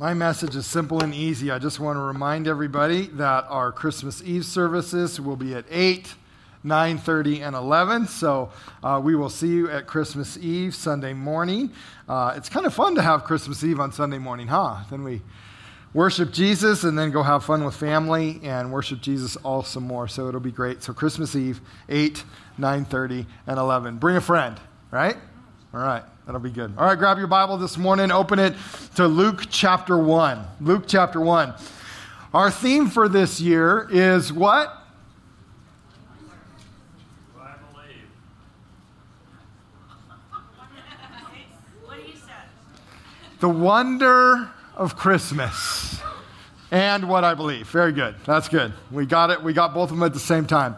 My message is simple and easy. I just want to remind everybody that our Christmas Eve services will be at 8, 9.30, and 11. So uh, we will see you at Christmas Eve Sunday morning. Uh, it's kind of fun to have Christmas Eve on Sunday morning, huh? Then we worship Jesus and then go have fun with family and worship Jesus all some more. So it'll be great. So Christmas Eve, 8, 9.30, and 11. Bring a friend, right? All right. That'll be good. All right, grab your Bible this morning, open it to Luke chapter 1. Luke chapter 1. Our theme for this year is what? The wonder of Christmas and what I believe. Very good. That's good. We got it. We got both of them at the same time.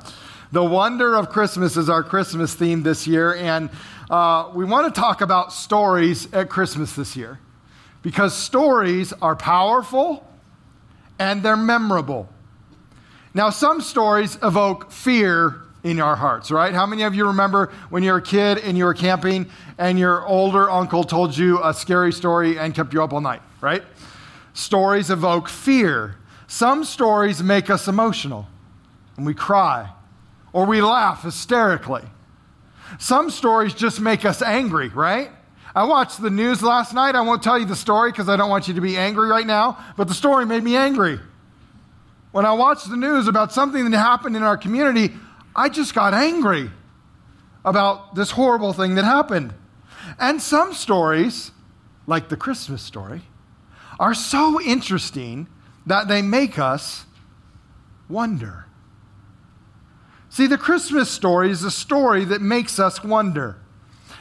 The wonder of Christmas is our Christmas theme this year. And uh, we want to talk about stories at Christmas this year because stories are powerful and they're memorable. Now, some stories evoke fear in our hearts, right? How many of you remember when you were a kid and you were camping and your older uncle told you a scary story and kept you up all night, right? Stories evoke fear. Some stories make us emotional and we cry or we laugh hysterically. Some stories just make us angry, right? I watched the news last night. I won't tell you the story because I don't want you to be angry right now, but the story made me angry. When I watched the news about something that happened in our community, I just got angry about this horrible thing that happened. And some stories, like the Christmas story, are so interesting that they make us wonder. See, the Christmas story is a story that makes us wonder.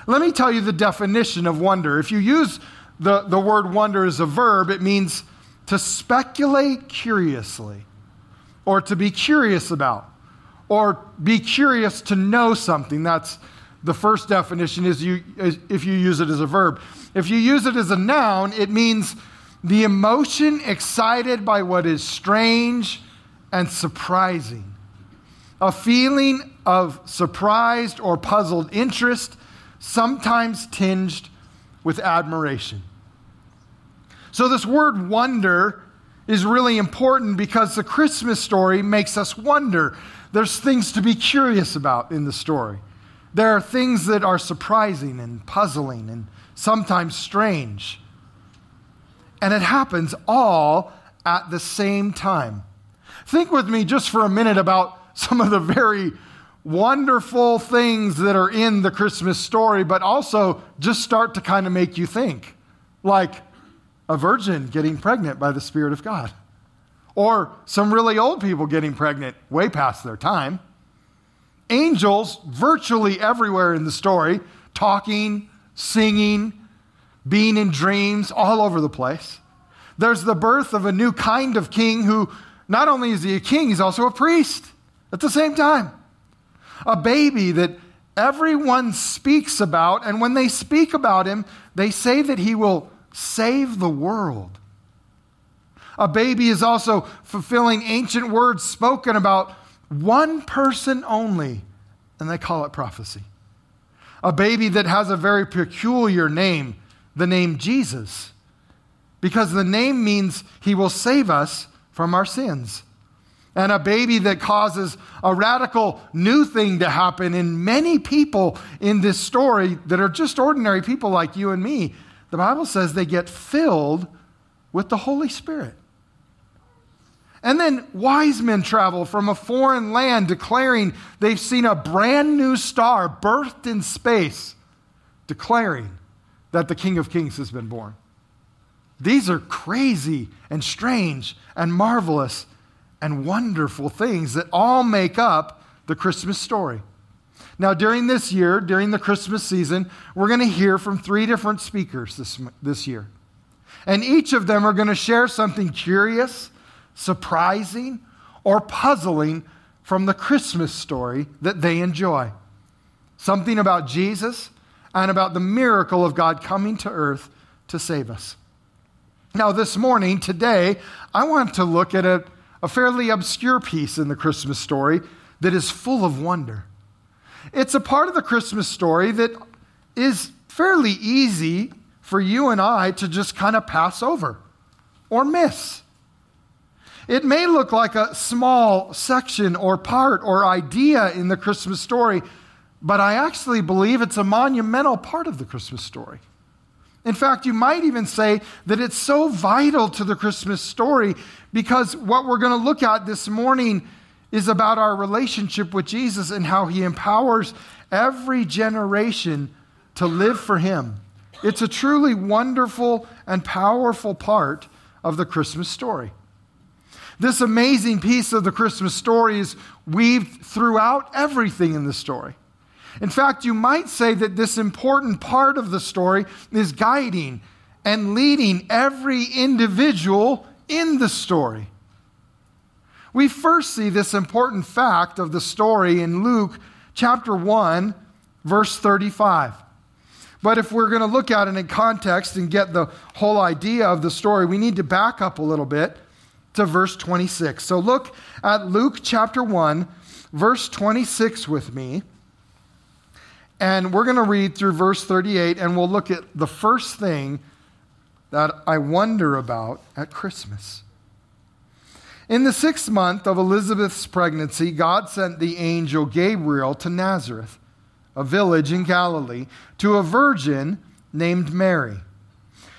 Let me tell you the definition of wonder. If you use the, the word wonder as a verb, it means to speculate curiously, or to be curious about, or be curious to know something. That's the first definition is you if you use it as a verb. If you use it as a noun, it means the emotion excited by what is strange and surprising a feeling of surprised or puzzled interest, sometimes tinged with admiration. So, this word wonder is really important because the Christmas story makes us wonder. There's things to be curious about in the story. There are things that are surprising and puzzling and sometimes strange. And it happens all at the same time. Think with me just for a minute about some of the very wonderful things that are in the Christmas story, but also just start to kind of make you think. Like a virgin getting pregnant by the Spirit of God, or some really old people getting pregnant way past their time. Angels virtually everywhere in the story, talking, singing, being in dreams, all over the place. There's the birth of a new kind of king who not only is he a king, he's also a priest at the same time. A baby that everyone speaks about, and when they speak about him, they say that he will save the world. A baby is also fulfilling ancient words spoken about one person only, and they call it prophecy. A baby that has a very peculiar name, the name Jesus, because the name means he will save us from our sins and a baby that causes a radical new thing to happen in many people in this story that are just ordinary people like you and me. The Bible says they get filled with the Holy Spirit. And then wise men travel from a foreign land declaring they've seen a brand new star birthed in space, declaring that the King of Kings has been born. These are crazy and strange and marvelous and wonderful things that all make up the Christmas story. Now, during this year, during the Christmas season, we're going to hear from three different speakers this, this year. And each of them are going to share something curious, surprising, or puzzling from the Christmas story that they enjoy. Something about Jesus and about the miracle of God coming to earth to save us. Now, this morning, today, I want to look at a a fairly obscure piece in the Christmas story that is full of wonder. It's a part of the Christmas story that is fairly easy for you and I to just kind of pass over. or miss. It may look like a small section or part or idea in the Christmas story, but I actually believe it's a monumental part of the Christmas story. In fact, you might even say that it's so vital to the Christmas story because what we're going to look at this morning is about our relationship with Jesus and how he empowers every generation to live for him. It's a truly wonderful and powerful part of the Christmas story. This amazing piece of the Christmas story is weaved throughout everything in the story. In fact, you might say that this important part of the story is guiding and leading every individual in the story. We first see this important fact of the story in Luke chapter 1, verse 35. But if we're going to look at it in context and get the whole idea of the story, we need to back up a little bit to verse 26. So look at Luke chapter 1, verse 26 with me. And we're going to read through verse 38, and we'll look at the first thing that I wonder about at Christmas. In the sixth month of Elizabeth's pregnancy, God sent the angel Gabriel to Nazareth, a village in Galilee, to a virgin named Mary.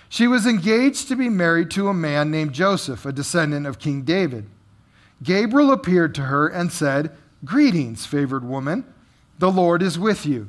She was engaged to be married to a man named Joseph, a descendant of King David. Gabriel appeared to her and said, Greetings, favored woman, the Lord is with you.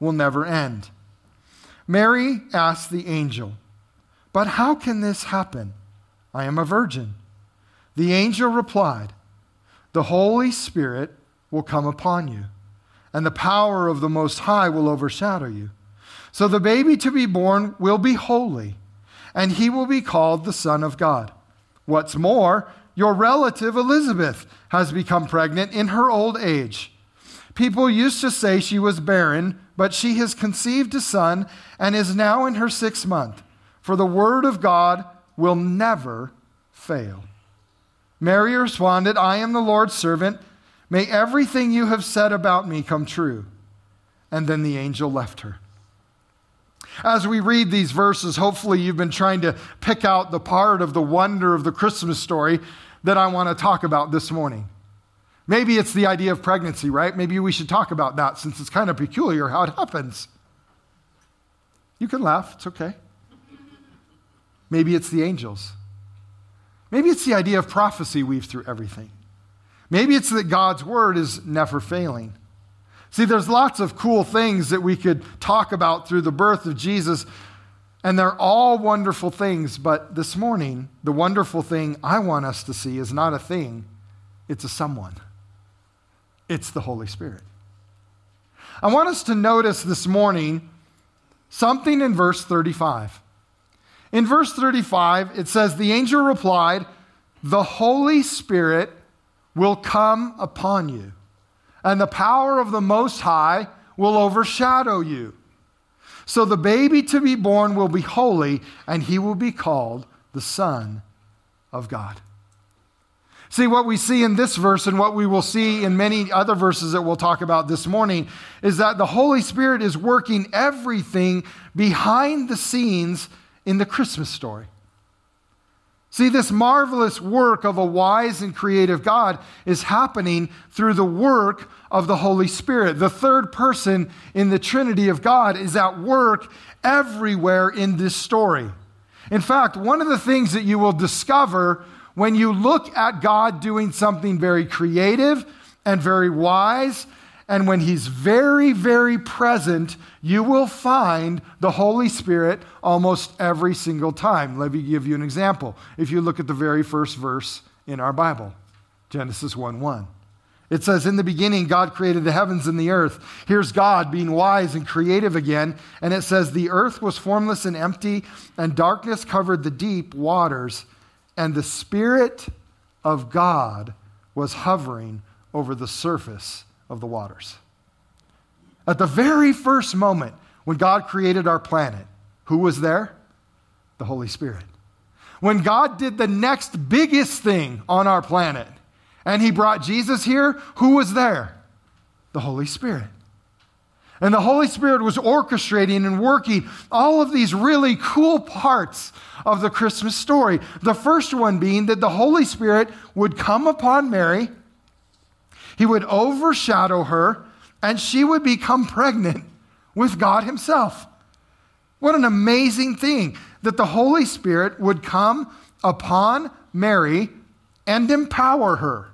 will never end. Mary asked the angel, But how can this happen? I am a virgin. The angel replied, The Holy Spirit will come upon you, and the power of the Most High will overshadow you. So the baby to be born will be holy, and he will be called the Son of God. What's more, your relative Elizabeth has become pregnant in her old age. People used to say she was barren, but she has conceived a son and is now in her sixth month. For the word of God will never fail. Mary responded, I am the Lord's servant. May everything you have said about me come true. And then the angel left her. As we read these verses, hopefully you've been trying to pick out the part of the wonder of the Christmas story that I want to talk about this morning. Maybe it's the idea of pregnancy, right? Maybe we should talk about that since it's kind of peculiar how it happens. You can laugh, it's okay. Maybe it's the angels. Maybe it's the idea of prophecy weaves through everything. Maybe it's that God's word is never failing. See, there's lots of cool things that we could talk about through the birth of Jesus, and they're all wonderful things. But this morning, the wonderful thing I want us to see is not a thing, it's a someone. It's the Holy Spirit. I want us to notice this morning something in verse 35. In verse 35, it says, The angel replied, The Holy Spirit will come upon you, and the power of the Most High will overshadow you. So the baby to be born will be holy, and he will be called the Son of God. See, what we see in this verse and what we will see in many other verses that we'll talk about this morning is that the Holy Spirit is working everything behind the scenes in the Christmas story. See, this marvelous work of a wise and creative God is happening through the work of the Holy Spirit. The third person in the Trinity of God is at work everywhere in this story. In fact, one of the things that you will discover when you look at God doing something very creative and very wise and when he's very, very present, you will find the Holy Spirit almost every single time. Let me give you an example. If you look at the very first verse in our Bible, Genesis 1 1. It says, In the beginning, God created the heavens and the earth. Here's God being wise and creative again. And it says, The earth was formless and empty, and darkness covered the deep waters, and the Spirit of God was hovering over the surface of the waters. At the very first moment when God created our planet, who was there? The Holy Spirit. When God did the next biggest thing on our planet and He brought Jesus here, who was there? The Holy Spirit. And the Holy Spirit was orchestrating and working all of these really cool parts of the Christmas story. The first one being that the Holy Spirit would come upon Mary, he would overshadow her, and she would become pregnant with God Himself. What an amazing thing that the Holy Spirit would come upon Mary and empower her.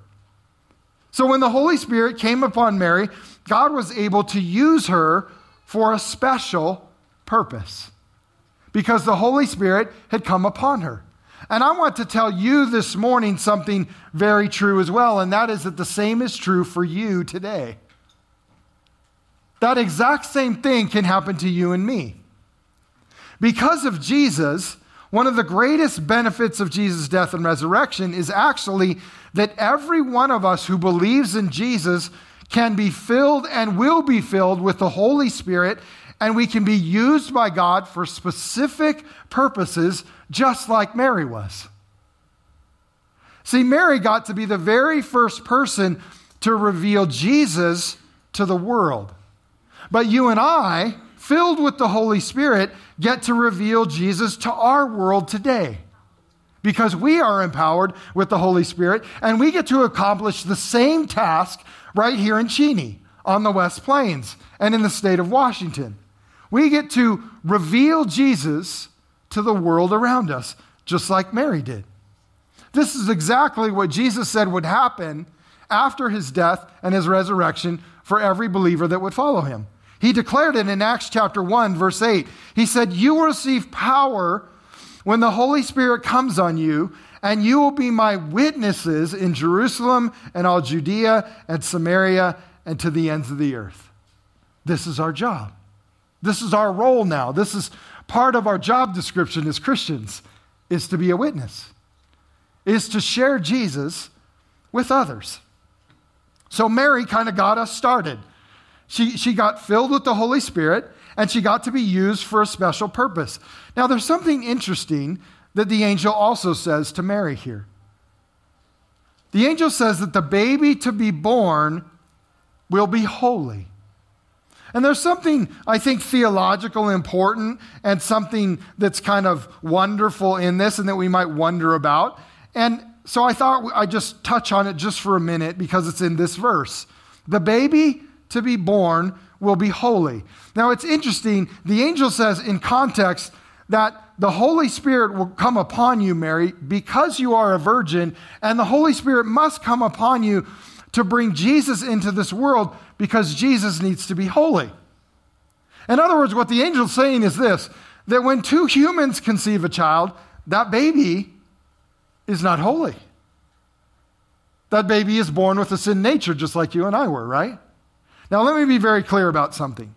So when the Holy Spirit came upon Mary, God was able to use her for a special purpose because the Holy Spirit had come upon her. And I want to tell you this morning something very true as well, and that is that the same is true for you today. That exact same thing can happen to you and me. Because of Jesus, one of the greatest benefits of Jesus' death and resurrection is actually that every one of us who believes in Jesus can be filled and will be filled with the Holy Spirit, and we can be used by God for specific purposes, just like Mary was. See, Mary got to be the very first person to reveal Jesus to the world. But you and I, filled with the Holy Spirit, get to reveal Jesus to our world today because we are empowered with the Holy Spirit and we get to accomplish the same task right here in Cheney on the West Plains and in the state of Washington. We get to reveal Jesus to the world around us, just like Mary did. This is exactly what Jesus said would happen after his death and his resurrection for every believer that would follow him. He declared it in Acts chapter 1, verse 8. He said, You will receive power when the Holy Spirit comes on you, and you will be my witnesses in Jerusalem and all Judea and Samaria and to the ends of the earth. This is our job. This is our role now. This is part of our job description as Christians is to be a witness. Is to share Jesus with others. So Mary kind of got us started. She, she got filled with the Holy Spirit and she got to be used for a special purpose. Now, there's something interesting that the angel also says to Mary here. The angel says that the baby to be born will be holy. And there's something, I think, theological important and something that's kind of wonderful in this and that we might wonder about. And so I thought I'd just touch on it just for a minute because it's in this verse. The baby to be born will be holy. Now it's interesting, the angel says in context that the Holy Spirit will come upon you, Mary, because you are a virgin, and the Holy Spirit must come upon you to bring Jesus into this world because Jesus needs to be holy. In other words, what the angel's saying is this that when two humans conceive a child, that baby is not holy. That baby is born with a sin nature, just like you and I were, right? Now, let me be very clear about something.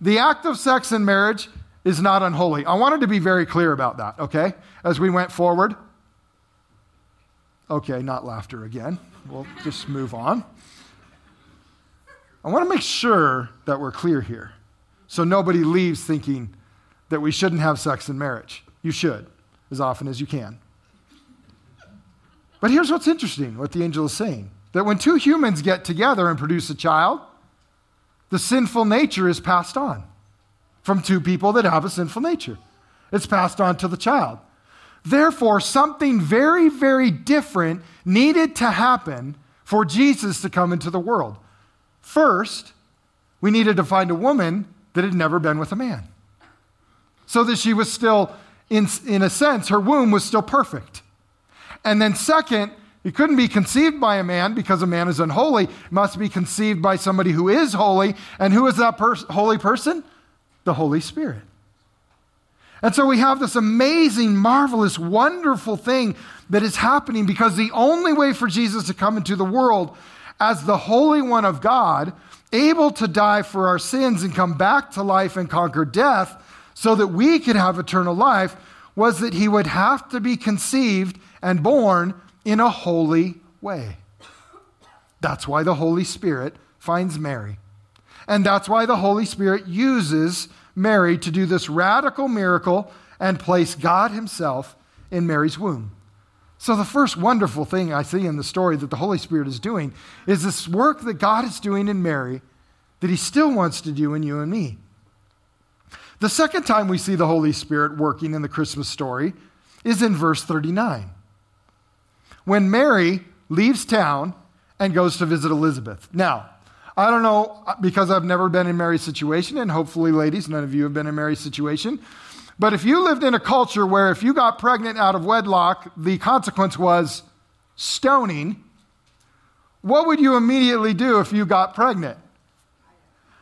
The act of sex in marriage is not unholy. I wanted to be very clear about that, okay, as we went forward. Okay, not laughter again. We'll just move on. I want to make sure that we're clear here so nobody leaves thinking that we shouldn't have sex in marriage. You should, as often as you can. But here's what's interesting what the angel is saying that when two humans get together and produce a child, the sinful nature is passed on from two people that have a sinful nature. It's passed on to the child. Therefore, something very, very different needed to happen for Jesus to come into the world. First, we needed to find a woman that had never been with a man. So that she was still, in, in a sense, her womb was still perfect. And then, second, it couldn't be conceived by a man because a man is unholy. It must be conceived by somebody who is holy. And who is that pers- holy person? The Holy Spirit. And so we have this amazing, marvelous, wonderful thing that is happening because the only way for Jesus to come into the world as the Holy One of God, able to die for our sins and come back to life and conquer death so that we could have eternal life, was that he would have to be conceived and born in a holy way. That's why the Holy Spirit finds Mary. And that's why the Holy Spirit uses Mary to do this radical miracle and place God Himself in Mary's womb. So, the first wonderful thing I see in the story that the Holy Spirit is doing is this work that God is doing in Mary that He still wants to do in you and me. The second time we see the Holy Spirit working in the Christmas story is in verse 39. When Mary leaves town and goes to visit Elizabeth. Now, I don't know uh, because I've never been in Mary's situation, and hopefully, ladies, none of you have been in Mary's situation. But if you lived in a culture where if you got pregnant out of wedlock, the consequence was stoning, what would you immediately do if you got pregnant?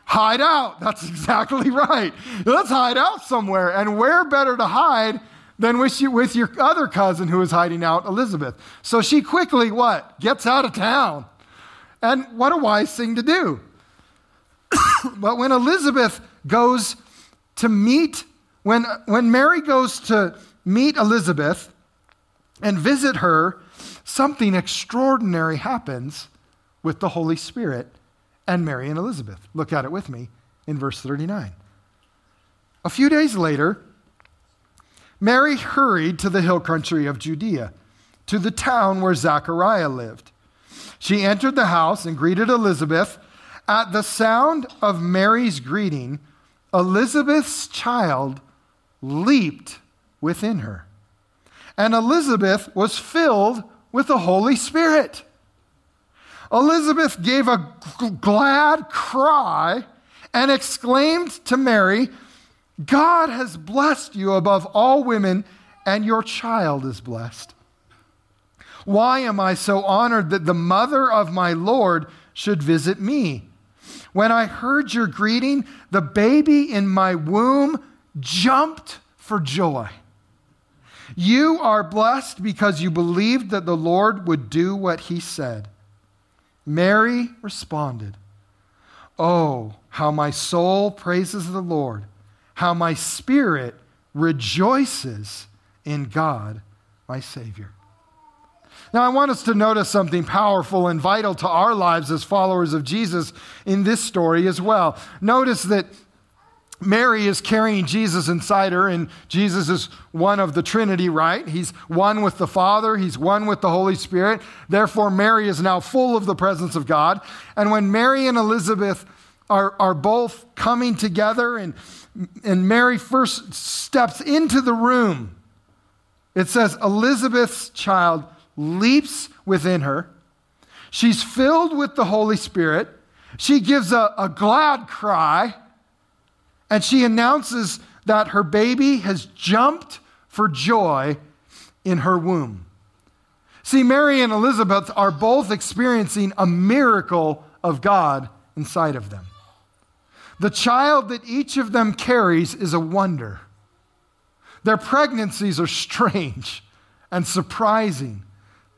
Hide out. That's exactly right. Let's hide out somewhere. And where better to hide than with, you, with your other cousin who is hiding out, Elizabeth? So she quickly, what? Gets out of town. And what a wise thing to do. but when Elizabeth goes to meet when, when Mary goes to meet Elizabeth and visit her, something extraordinary happens with the Holy Spirit and Mary and Elizabeth. Look at it with me in verse 39. A few days later, Mary hurried to the hill country of Judea, to the town where Zechariah lived. She entered the house and greeted Elizabeth. At the sound of Mary's greeting, Elizabeth's child leaped within her. And Elizabeth was filled with the Holy Spirit. Elizabeth gave a glad cry and exclaimed to Mary, God has blessed you above all women, and your child is blessed. Why am I so honored that the mother of my Lord should visit me? When I heard your greeting, the baby in my womb jumped for joy. You are blessed because you believed that the Lord would do what he said. Mary responded, Oh, how my soul praises the Lord, how my spirit rejoices in God, my Savior. Now, I want us to notice something powerful and vital to our lives as followers of Jesus in this story as well. Notice that Mary is carrying Jesus inside her, and Jesus is one of the Trinity, right? He's one with the Father, he's one with the Holy Spirit. Therefore, Mary is now full of the presence of God. And when Mary and Elizabeth are, are both coming together, and, and Mary first steps into the room, it says, Elizabeth's child leaps within her. She's filled with the Holy Spirit. She gives a, a glad cry and she announces that her baby has jumped for joy in her womb. See, Mary and Elizabeth are both experiencing a miracle of God inside of them. The child that each of them carries is a wonder. Their pregnancies are strange and surprising,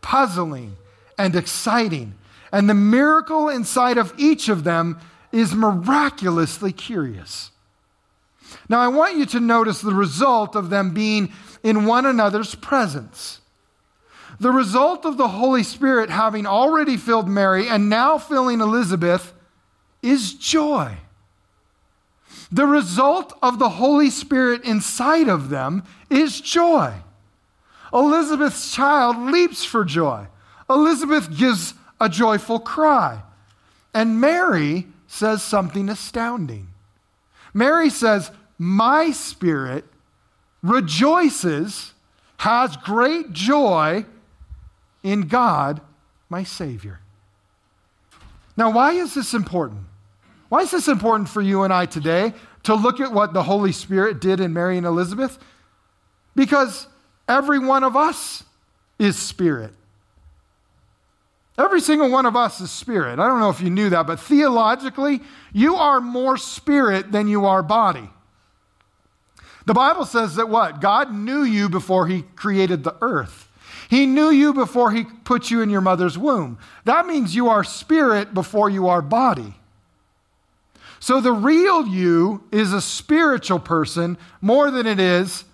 puzzling and exciting. And the miracle inside of each of them is miraculously curious. Now, I want you to notice the result of them being in one another's presence. The result of the Holy Spirit having already filled Mary and now filling Elizabeth is joy. The result of the Holy Spirit inside of them is joy. Elizabeth's child leaps for joy. Elizabeth gives a joyful cry. And Mary says something astounding. Mary says, my spirit rejoices, has great joy in God, my Savior. Now, why is this important? Why is this important for you and I today to look at what the Holy Spirit did in Mary and Elizabeth? Because every one of us is spirit. Every single one of us is spirit. I don't know if you knew that, but theologically, you are more spirit than you are body. The Bible says that what? God knew you before he created the earth. He knew you before he put you in your mother's womb. That means you are spirit before you are body. So the real you is a spiritual person more than it is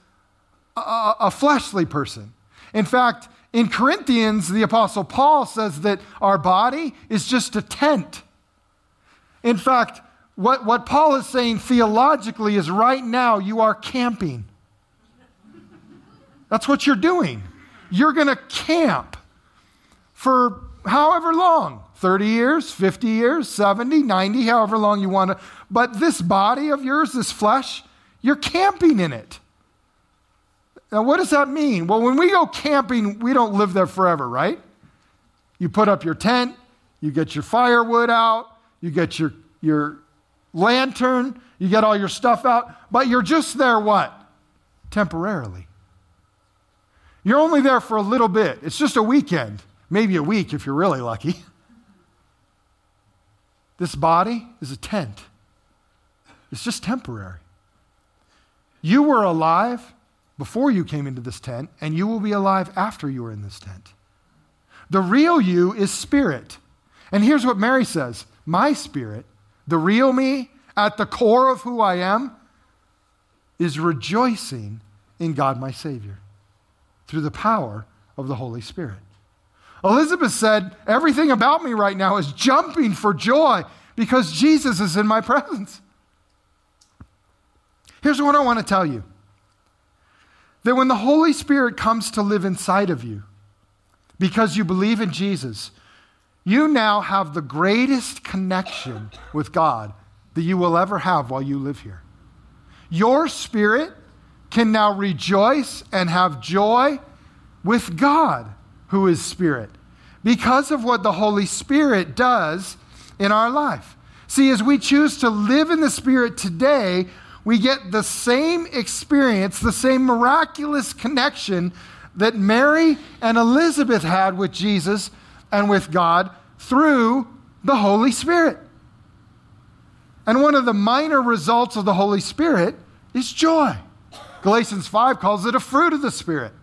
a, a fleshly person. In fact, in Corinthians, the Apostle Paul says that our body is just a tent. In fact, what, what Paul is saying theologically is right now you are camping. That's what you're doing. You're going to camp for however long 30 years, 50 years, 70, 90, however long you want to. But this body of yours, this flesh, you're camping in it. Now, what does that mean? Well, when we go camping, we don't live there forever, right? You put up your tent, you get your firewood out, you get your, your lantern, you get all your stuff out, but you're just there what? Temporarily. You're only there for a little bit. It's just a weekend, maybe a week if you're really lucky. This body is a tent, it's just temporary. You were alive before you came into this tent, and you will be alive after you are in this tent. The real you is spirit. And here's what Mary says My spirit, the real me, at the core of who I am, is rejoicing in God my Savior through the power of the Holy Spirit. Elizabeth said, Everything about me right now is jumping for joy because Jesus is in my presence. Here's what I want to tell you that when the Holy Spirit comes to live inside of you, because you believe in Jesus, you now have the greatest connection with God that you will ever have while you live here. Your spirit can now rejoice and have joy with God, who is spirit, because of what the Holy Spirit does in our life. See, as we choose to live in the Spirit today, we get the same experience, the same miraculous connection that Mary and Elizabeth had with Jesus and with God through the Holy Spirit. And one of the minor results of the Holy Spirit is joy. Galatians 5 calls it a fruit of the Spirit.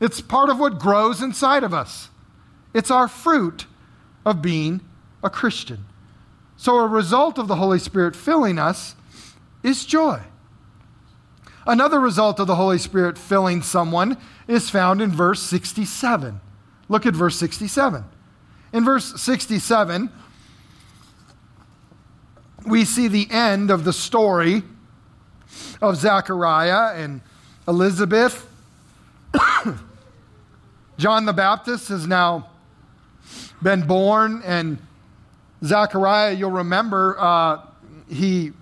It's part of what grows inside of us. It's our fruit of being a Christian. So, a result of the Holy Spirit filling us is joy. Another result of the Holy Spirit filling someone is found in verse 67. Look at verse 67. In verse 67, we see the end of the story of Zechariah and Elizabeth. John the Baptist has now been born, and Zechariah, you'll remember, uh, he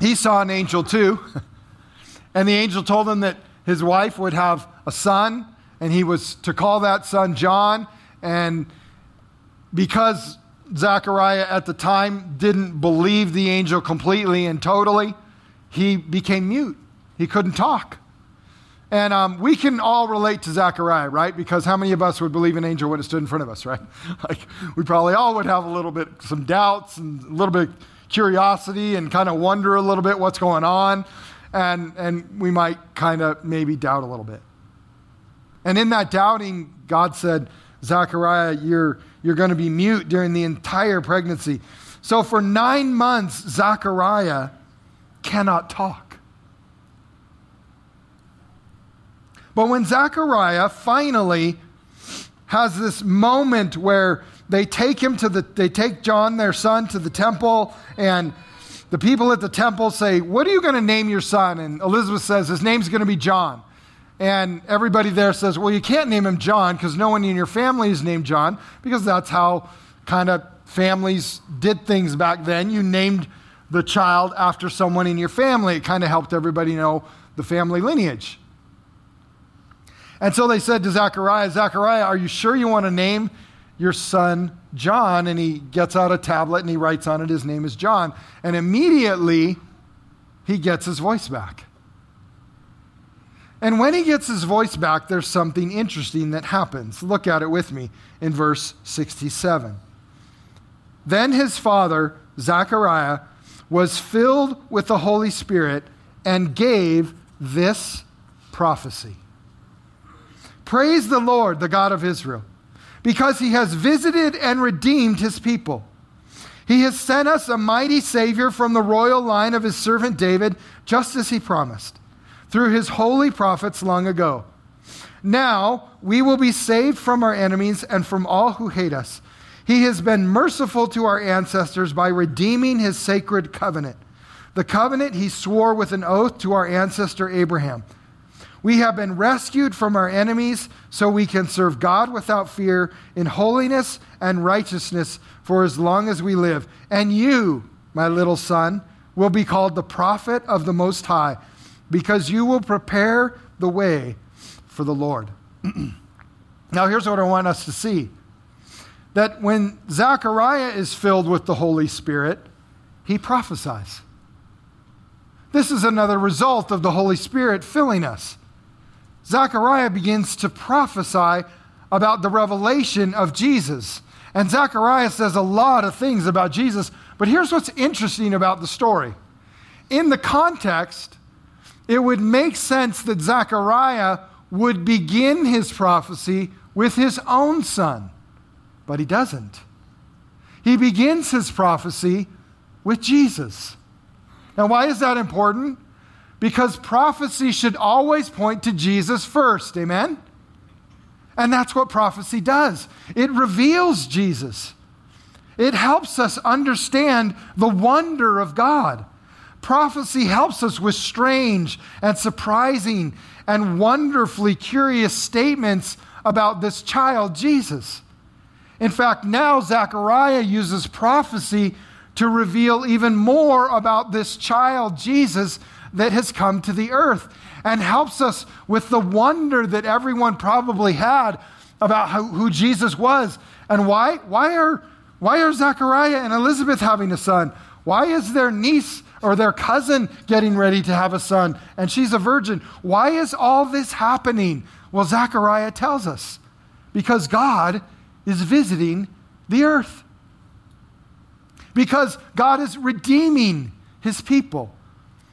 he saw an angel too. and the angel told him that his wife would have a son, and he was to call that son John. And because Zechariah at the time didn't believe the angel completely and totally, he became mute. He couldn't talk. And um, we can all relate to Zechariah, right? Because how many of us would believe an angel would have stood in front of us, right? like, we probably all would have a little bit, some doubts and a little bit curiosity and kind of wonder a little bit what's going on. And, and we might kind of maybe doubt a little bit. And in that doubting, God said, Zechariah, you're, you're going to be mute during the entire pregnancy. So for nine months, Zechariah cannot talk. But when Zechariah finally has this moment where they take him to the, they take John, their son, to the temple, and the people at the temple say, What are you going to name your son? And Elizabeth says, His name's going to be John. And everybody there says, Well, you can't name him John because no one in your family is named John because that's how kind of families did things back then. You named the child after someone in your family. It kind of helped everybody know the family lineage. And so they said to Zechariah, Zechariah, are you sure you want to name your son John. And he gets out a tablet and he writes on it, his name is John. And immediately he gets his voice back. And when he gets his voice back, there's something interesting that happens. Look at it with me in verse 67. Then his father, Zechariah, was filled with the Holy Spirit and gave this prophecy Praise the Lord, the God of Israel because he has visited and redeemed his people. He has sent us a mighty Savior from the royal line of his servant David, just as he promised. through his holy prophets long ago. Now we will be saved from our enemies and from all who hate us. He has been merciful to our ancestors by redeeming his sacred covenant, the covenant he swore with an oath to our ancestor Abraham. We have been rescued from our enemies so we can serve God without fear in holiness and righteousness for as long as we live. And you, my little son, will be called the prophet of the Most High because you will prepare the way for the Lord. now, here's what I want us to see that when Zechariah is filled with the Holy Spirit, he prophesies. This is another result of the Holy Spirit filling us. Zechariah begins to prophesy about the revelation of Jesus. And Zechariah says a lot of things about Jesus, but here's what's interesting about the story. In the context, it would make sense that Zechariah would begin his prophecy with his own son but he doesn't. He begins his prophecy with Jesus. Now, why is that important? Because prophecy should always point to Jesus first. Amen? And that's what prophecy does it reveals Jesus, it helps us understand the wonder of God. Prophecy helps us with strange and surprising and wonderfully curious statements about this child, Jesus. In fact, now Zechariah uses prophecy to reveal even more about this child, Jesus, that has come to the earth and helps us with the wonder that everyone probably had about how, who Jesus was. And why? Why are, why are Zechariah and Elizabeth having a son? Why is their niece or their cousin getting ready to have a son and she's a virgin? Why is all this happening? Well, Zechariah tells us because God is visiting the earth. Because God is redeeming his people.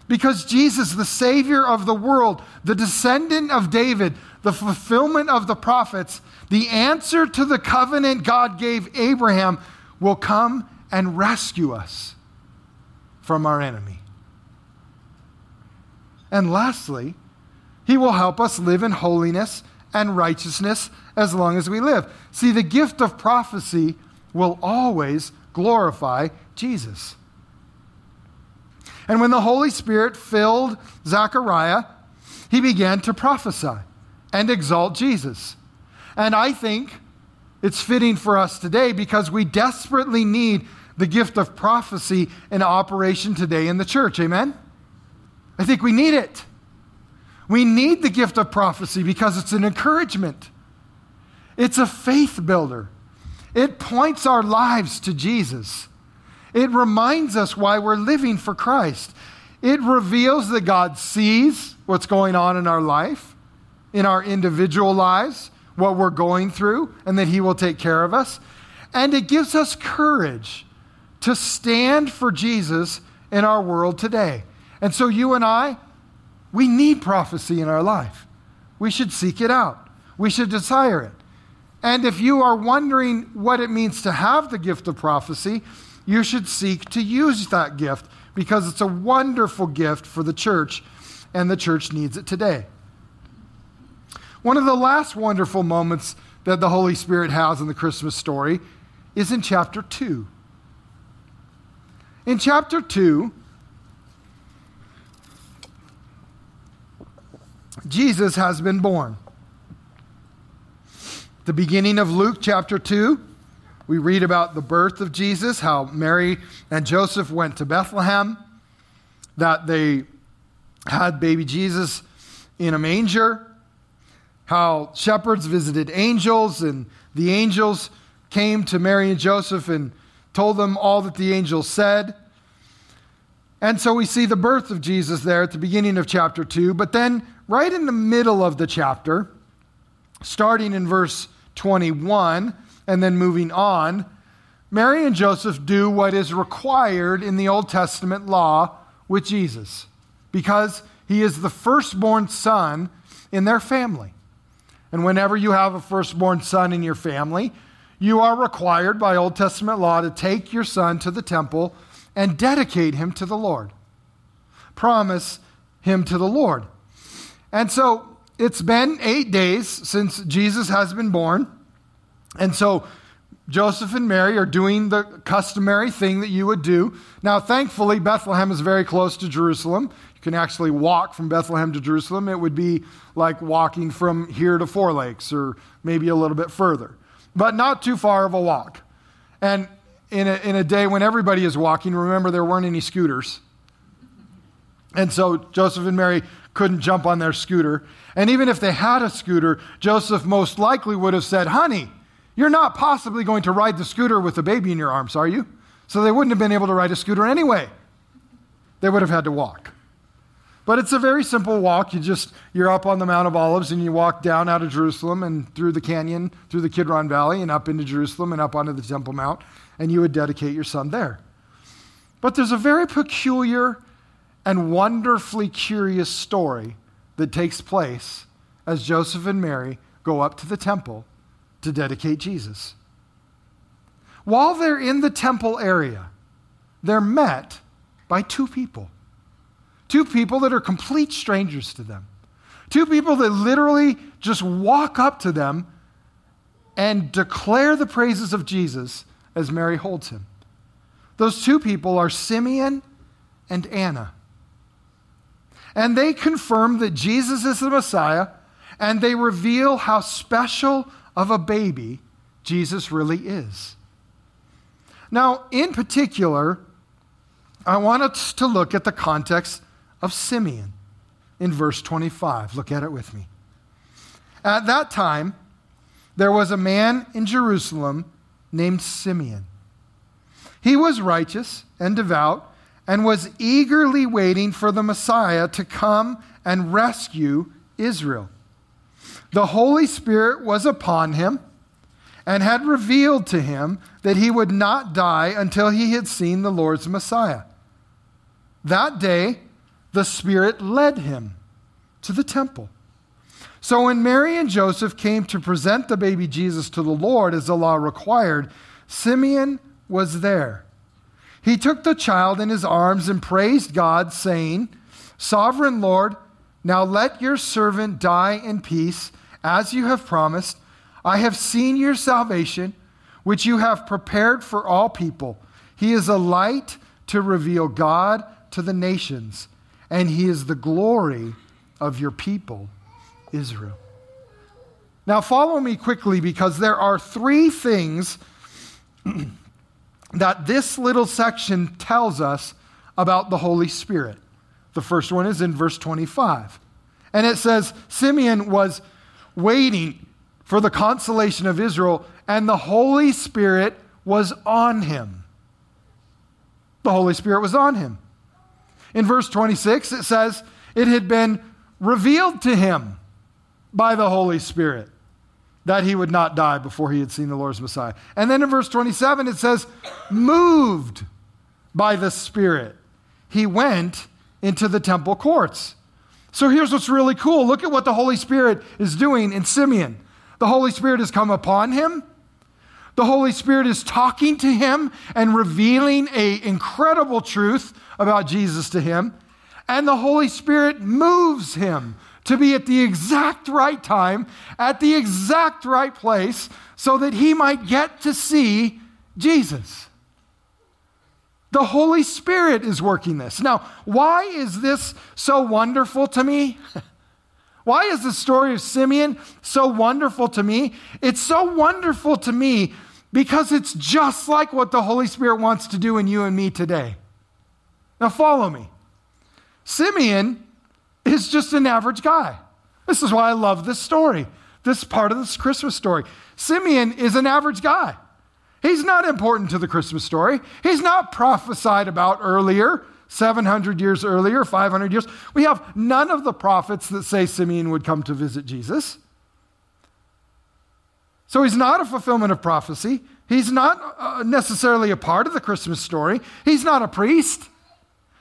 Because Jesus, the Savior of the world, the descendant of David, the fulfillment of the prophets, the answer to the covenant God gave Abraham, will come and rescue us from our enemy. And lastly, he will help us live in holiness and righteousness as long as we live. See, the gift of prophecy will always glorify Jesus. And when the Holy Spirit filled Zechariah, he began to prophesy and exalt Jesus. And I think it's fitting for us today because we desperately need the gift of prophecy in operation today in the church. Amen? I think we need it. We need the gift of prophecy because it's an encouragement, it's a faith builder. It points our lives to Jesus. It reminds us why we're living for Christ. It reveals that God sees what's going on in our life, in our individual lives, what we're going through, and that He will take care of us. And it gives us courage to stand for Jesus in our world today. And so, you and I, we need prophecy in our life. We should seek it out, we should desire it. And if you are wondering what it means to have the gift of prophecy, you should seek to use that gift because it's a wonderful gift for the church, and the church needs it today. One of the last wonderful moments that the Holy Spirit has in the Christmas story is in chapter 2. In chapter 2, Jesus has been born. The beginning of Luke chapter 2, we read about the birth of Jesus, how Mary and Joseph went to Bethlehem, that they had baby Jesus in a manger, how shepherds visited angels, and the angels came to Mary and Joseph and told them all that the angels said. And so we see the birth of Jesus there at the beginning of chapter 2, but then right in the middle of the chapter, starting in verse 21 and then moving on, Mary and Joseph do what is required in the Old Testament law with Jesus because he is the firstborn son in their family. And whenever you have a firstborn son in your family, you are required by Old Testament law to take your son to the temple and dedicate him to the Lord. Promise him to the Lord. And so it's been eight days since Jesus has been born. And so Joseph and Mary are doing the customary thing that you would do. Now, thankfully, Bethlehem is very close to Jerusalem. You can actually walk from Bethlehem to Jerusalem. It would be like walking from here to Four Lakes or maybe a little bit further, but not too far of a walk. And in a, in a day when everybody is walking, remember there weren't any scooters. And so Joseph and Mary couldn't jump on their scooter. And even if they had a scooter, Joseph most likely would have said, Honey, you're not possibly going to ride the scooter with the baby in your arms, are you? So they wouldn't have been able to ride a scooter anyway. They would have had to walk. But it's a very simple walk. You just you're up on the Mount of Olives and you walk down out of Jerusalem and through the canyon, through the Kidron Valley and up into Jerusalem and up onto the Temple Mount and you would dedicate your son there. But there's a very peculiar and wonderfully curious story that takes place as Joseph and Mary go up to the temple to dedicate Jesus. While they're in the temple area, they're met by two people. Two people that are complete strangers to them. Two people that literally just walk up to them and declare the praises of Jesus as Mary holds him. Those two people are Simeon and Anna. And they confirm that Jesus is the Messiah, and they reveal how special of a baby Jesus really is. Now, in particular, I want us to look at the context of Simeon in verse 25. Look at it with me. At that time, there was a man in Jerusalem named Simeon. He was righteous and devout and was eagerly waiting for the Messiah to come and rescue Israel. The Holy Spirit was upon him and had revealed to him that he would not die until he had seen the Lord's Messiah. That day, the Spirit led him to the temple. So when Mary and Joseph came to present the baby Jesus to the Lord as the law required, Simeon was there. He took the child in his arms and praised God, saying, Sovereign Lord, now let your servant die in peace, as you have promised. I have seen your salvation, which you have prepared for all people. He is a light to reveal God to the nations, and he is the glory of your people, Israel. Now, follow me quickly because there are three things that this little section tells us about the Holy Spirit. The first one is in verse 25. And it says, Simeon was waiting for the consolation of Israel, and the Holy Spirit was on him. The Holy Spirit was on him. In verse 26, it says, it had been revealed to him by the Holy Spirit that he would not die before he had seen the Lord's Messiah. And then in verse 27, it says, moved by the Spirit, he went into the temple courts. So here's what's really cool. Look at what the Holy Spirit is doing in Simeon. The Holy Spirit has come upon him. The Holy Spirit is talking to him and revealing a incredible truth about Jesus to him. And the Holy Spirit moves him to be at the exact right time, at the exact right place, so that he might get to see Jesus. The Holy Spirit is working this. Now, why is this so wonderful to me? Why is the story of Simeon so wonderful to me? It's so wonderful to me because it's just like what the Holy Spirit wants to do in you and me today. Now, follow me. Simeon is just an average guy. This is why I love this story, this part of this Christmas story. Simeon is an average guy. He's not important to the Christmas story. He's not prophesied about earlier, 700 years earlier, 500 years. We have none of the prophets that say Simeon would come to visit Jesus. So he's not a fulfillment of prophecy. He's not uh, necessarily a part of the Christmas story. He's not a priest.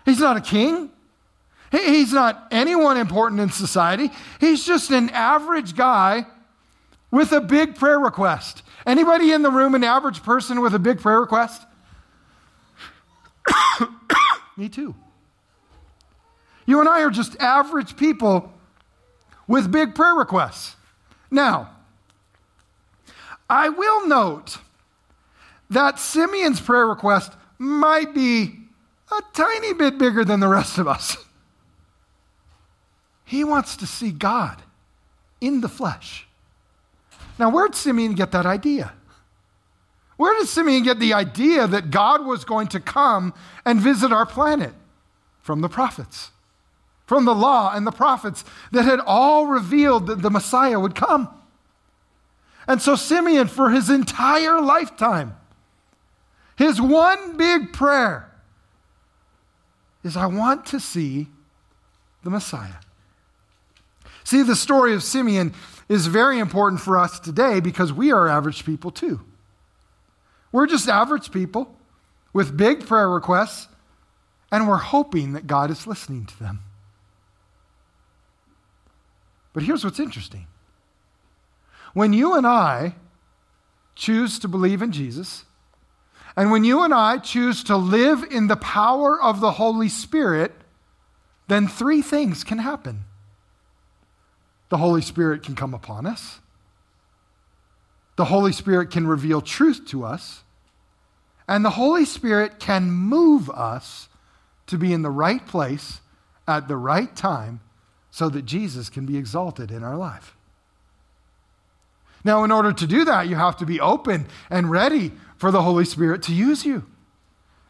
He's not a king. He's not anyone important in society. He's just an average guy with a big prayer request. Anybody in the room an average person with a big prayer request? Me too. You and I are just average people with big prayer requests. Now, I will note that Simeon's prayer request might be a tiny bit bigger than the rest of us. He wants to see God in the flesh. Now, where did Simeon get that idea? Where did Simeon get the idea that God was going to come and visit our planet? From the prophets, from the law and the prophets that had all revealed that the Messiah would come. And so, Simeon, for his entire lifetime, his one big prayer is I want to see the Messiah. See, the story of Simeon is very important for us today because we are average people too. We're just average people with big prayer requests, and we're hoping that God is listening to them. But here's what's interesting when you and I choose to believe in Jesus, and when you and I choose to live in the power of the Holy Spirit, then three things can happen. The Holy Spirit can come upon us. The Holy Spirit can reveal truth to us. And the Holy Spirit can move us to be in the right place at the right time so that Jesus can be exalted in our life. Now, in order to do that, you have to be open and ready for the Holy Spirit to use you.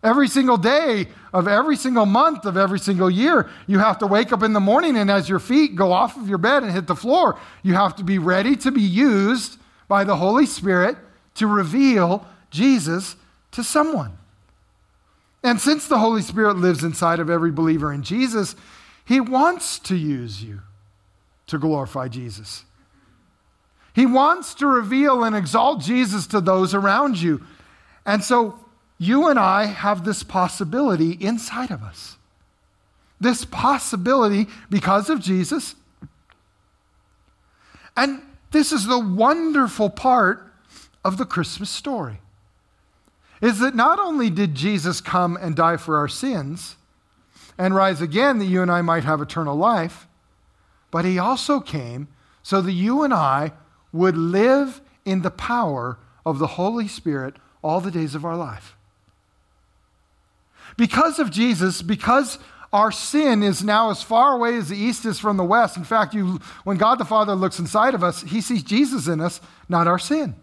Every single day of every single month of every single year, you have to wake up in the morning and as your feet go off of your bed and hit the floor, you have to be ready to be used by the Holy Spirit to reveal Jesus to someone. And since the Holy Spirit lives inside of every believer in Jesus, He wants to use you to glorify Jesus. He wants to reveal and exalt Jesus to those around you. And so you and I have this possibility inside of us. This possibility because of Jesus. And this is the wonderful part of the Christmas story. Is that not only did Jesus come and die for our sins and rise again that you and I might have eternal life, but he also came so that you and I would live in the power of the Holy Spirit all the days of our life. Because of Jesus, because our sin is now as far away as the east is from the west. In fact, you, when God the Father looks inside of us, he sees Jesus in us, not our sin.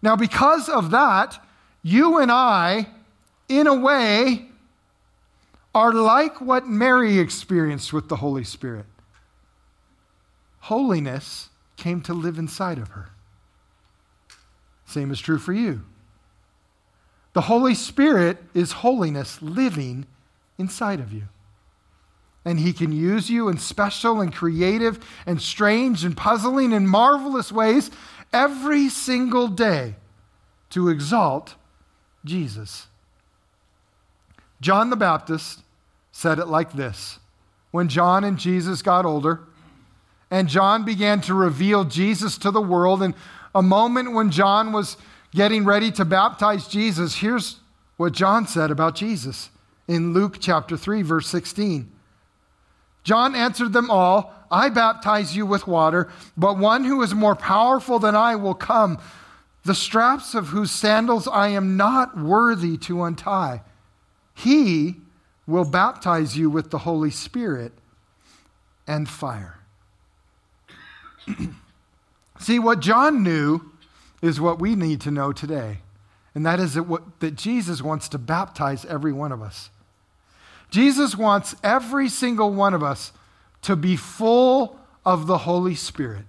Now, because of that, you and I, in a way, are like what Mary experienced with the Holy Spirit. Holiness came to live inside of her. Same is true for you. The Holy Spirit is holiness living inside of you. And He can use you in special and creative and strange and puzzling and marvelous ways every single day to exalt Jesus. John the Baptist said it like this When John and Jesus got older, and John began to reveal Jesus to the world, and a moment when John was getting ready to baptize Jesus, here's what John said about Jesus in Luke chapter 3, verse 16. John answered them all, I baptize you with water, but one who is more powerful than I will come, the straps of whose sandals I am not worthy to untie. He will baptize you with the Holy Spirit and fire. See, what John knew is what we need to know today. And that is that, what, that Jesus wants to baptize every one of us. Jesus wants every single one of us to be full of the Holy Spirit,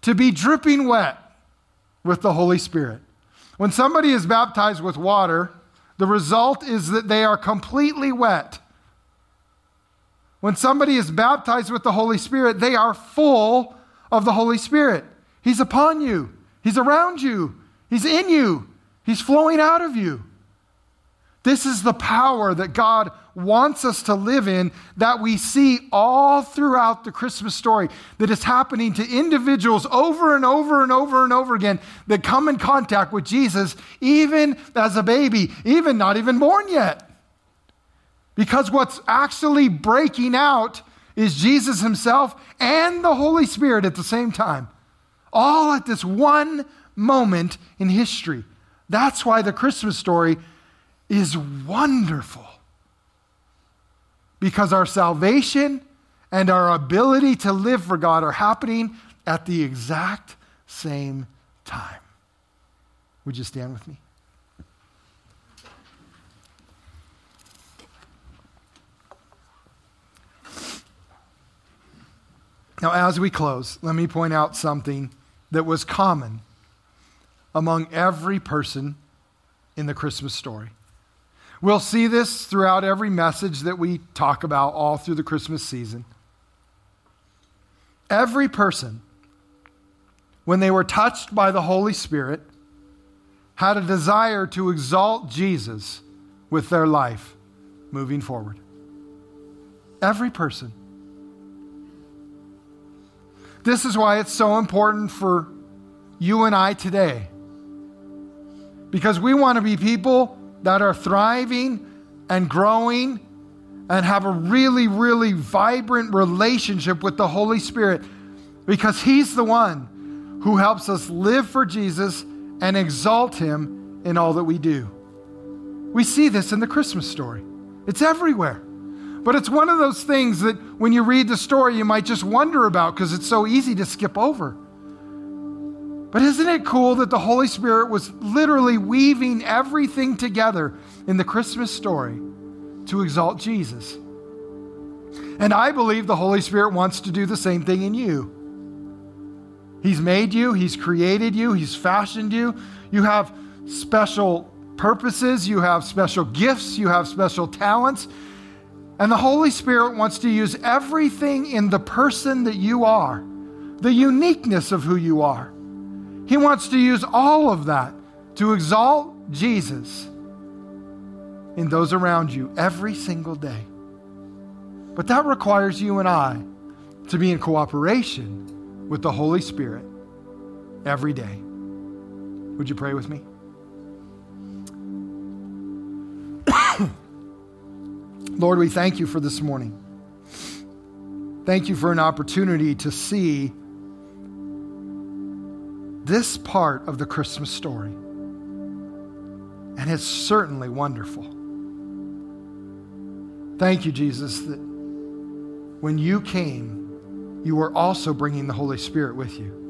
to be dripping wet with the Holy Spirit. When somebody is baptized with water, the result is that they are completely wet. When somebody is baptized with the Holy Spirit, they are full of the Holy Spirit. He's upon you. He's around you, He's in you, He's flowing out of you. This is the power that God wants us to live in that we see all throughout the Christmas story that is happening to individuals over and over and over and over again that come in contact with Jesus, even as a baby, even not even born yet. Because what's actually breaking out is Jesus himself and the Holy Spirit at the same time, all at this one moment in history. That's why the Christmas story is wonderful. Because our salvation and our ability to live for God are happening at the exact same time. Would you stand with me? Now, as we close, let me point out something that was common among every person in the Christmas story. We'll see this throughout every message that we talk about all through the Christmas season. Every person, when they were touched by the Holy Spirit, had a desire to exalt Jesus with their life moving forward. Every person. This is why it's so important for you and I today. Because we want to be people that are thriving and growing and have a really, really vibrant relationship with the Holy Spirit because He's the one who helps us live for Jesus and exalt Him in all that we do. We see this in the Christmas story, it's everywhere. But it's one of those things that when you read the story, you might just wonder about because it's so easy to skip over. But isn't it cool that the Holy Spirit was literally weaving everything together in the Christmas story to exalt Jesus? And I believe the Holy Spirit wants to do the same thing in you. He's made you, He's created you, He's fashioned you. You have special purposes, you have special gifts, you have special talents. And the Holy Spirit wants to use everything in the person that you are, the uniqueness of who you are. He wants to use all of that to exalt Jesus in those around you every single day. But that requires you and I to be in cooperation with the Holy Spirit every day. Would you pray with me? Lord, we thank you for this morning. Thank you for an opportunity to see this part of the Christmas story. And it's certainly wonderful. Thank you, Jesus, that when you came, you were also bringing the Holy Spirit with you.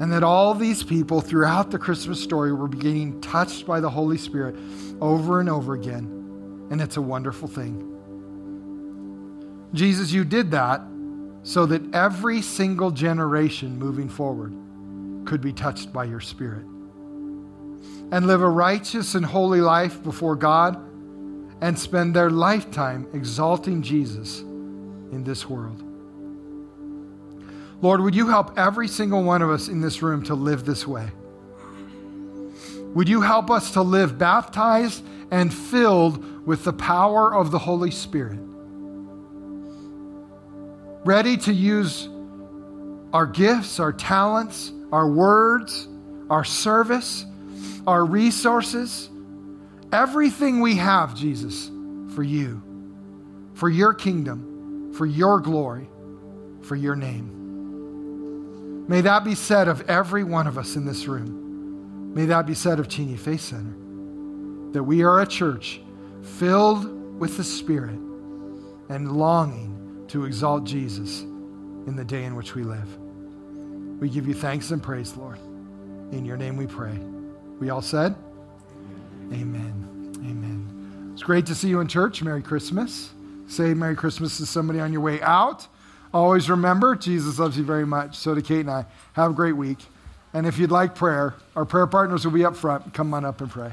And that all these people throughout the Christmas story were being touched by the Holy Spirit over and over again and it's a wonderful thing. Jesus, you did that so that every single generation moving forward could be touched by your Spirit and live a righteous and holy life before God and spend their lifetime exalting Jesus in this world. Lord, would you help every single one of us in this room to live this way? Would you help us to live baptized and filled with the power of the Holy Spirit. Ready to use our gifts, our talents, our words, our service, our resources, everything we have, Jesus, for you, for your kingdom, for your glory, for your name. May that be said of every one of us in this room. May that be said of Cheney Faith Center that we are a church filled with the Spirit and longing to exalt Jesus in the day in which we live. We give you thanks and praise, Lord. In your name we pray. We all said, Amen. Amen. It's great to see you in church. Merry Christmas. Say Merry Christmas to somebody on your way out. Always remember, Jesus loves you very much. So do Kate and I. Have a great week. And if you'd like prayer, our prayer partners will be up front. Come on up and pray.